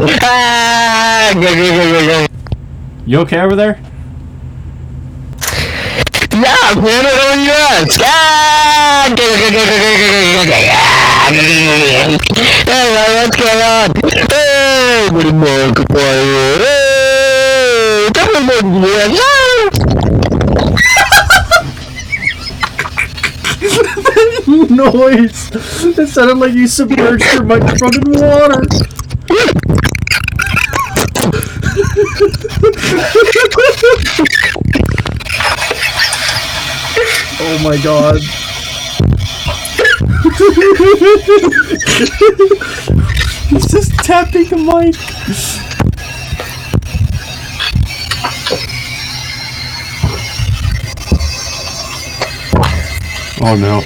Ah, You okay over there? Yeah, man, what do you ask? Ah, Hey, what's going on? Hey, good morning, good morning. Hey, come on, yes. Noise! It sounded like you submerged your microphone in water. My god. He's just tapping the mic. Oh no.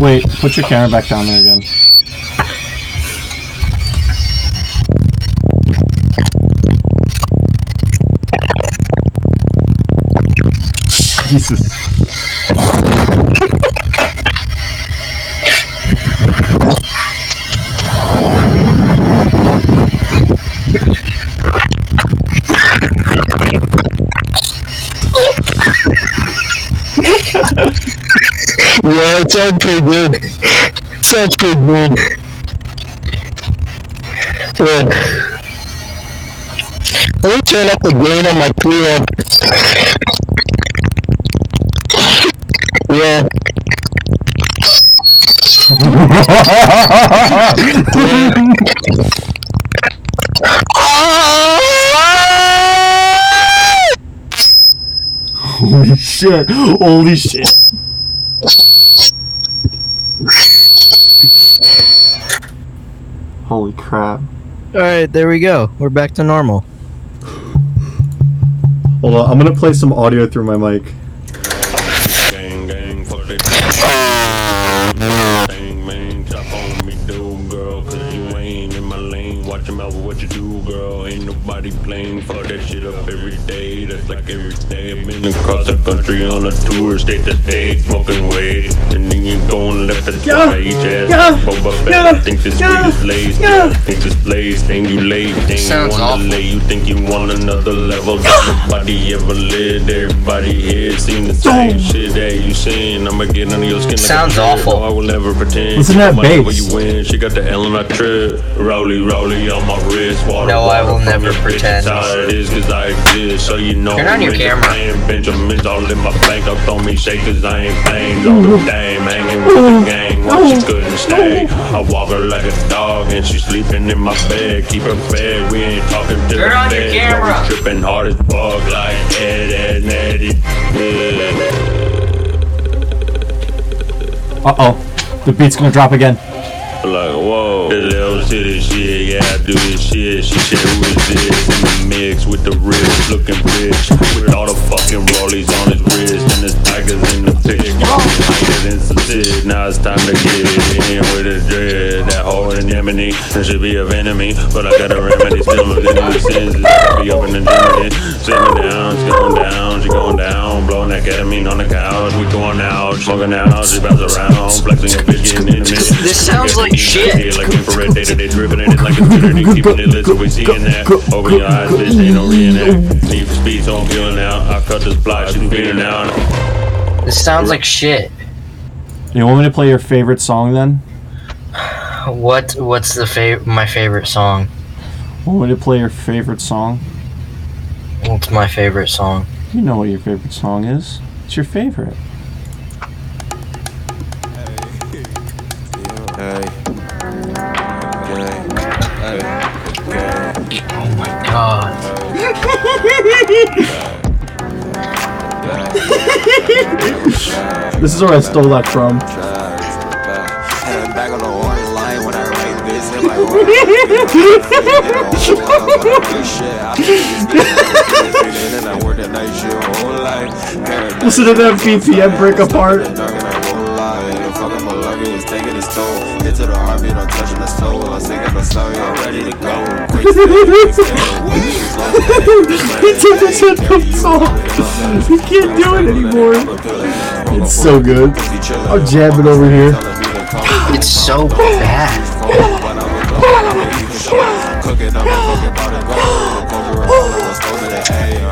Wait, put your camera back down there again. Jesus. Yeah, it sounds pretty good. Sounds pretty good. Yeah. Let me turn up the gain on my preamp. Holy shit! Holy shit! Holy crap. Alright, there we go. We're back to normal. Hold on, I'm gonna play some audio through my mic. Ain't nobody playing for that shit up every day. That's like every day. I've been across the country on a tour, state to state, smoking weed. And then you going left to Yeah, right, each ass. yeah, Boba Fett, yeah, I think this yeah, weed is laced. yeah. I think this place, thing you late, thing you Sounds wanna awful. lay. You think you want another level that nobody ever lived. Everybody here seen the same shit that you seen. I'ma get under your skin like Sounds a awful. No, I will never pretend. Listen to that bass. you win. She got the L on her trip. Rolly, rolly on my wrist. Water, No, I will never your bitch. Pretend. It's how it is cause I exist. So you know Turn on your camera. plan. Benjamin's all in my bank. Up on me shake cause I ain't playing. All the dame hanging with the gang. Why she couldn't stay. I walk her like a dog and she sleeping in my bed. Keep her fed. We ain't talking to Turn the on your camera. Tripping hard as fuck like Ed, Edd, and Eddy. Yeah. Uh oh. The beat's gonna drop again. Like, whoa, this shit, yeah, I do this shit. She said, who is this? In the mix with the wrist, looking rich. With all the fucking rollies on his wrist, and the tigers in the pig. Higher than some shit, now it's time to get it in with a dread. That whole anemone, that should be of enemy. But I got a remedy, still within the senses. Be up in the gym, sitting down, she going down, she going down. Blowing that ketamine on the couch, we going out, smoking out, she bounce around, flexing a bitch, getting intimate. This sounds like shit. Like infrared data, they dripping in it like a community, keeping it lit, so we seeing that. Open your eyes, bitch, ain't no reenact. Need for speed, so I'm feeling out. I cut this block, she's feeling out. This sounds like shit. You want me to play your favorite song then? What what's the fav- my favorite song? Want me to play your favorite song? What's my favorite song? You know what your favorite song is. It's your favorite. Oh my god. This is where I stole that from. Listen to that VP break apart. He took his headphones off. He can't do it anymore. It's so good. I'm jamming over here. It's so bad. Cooking up and fucking bottle of gold. Cover a hole in a over the A.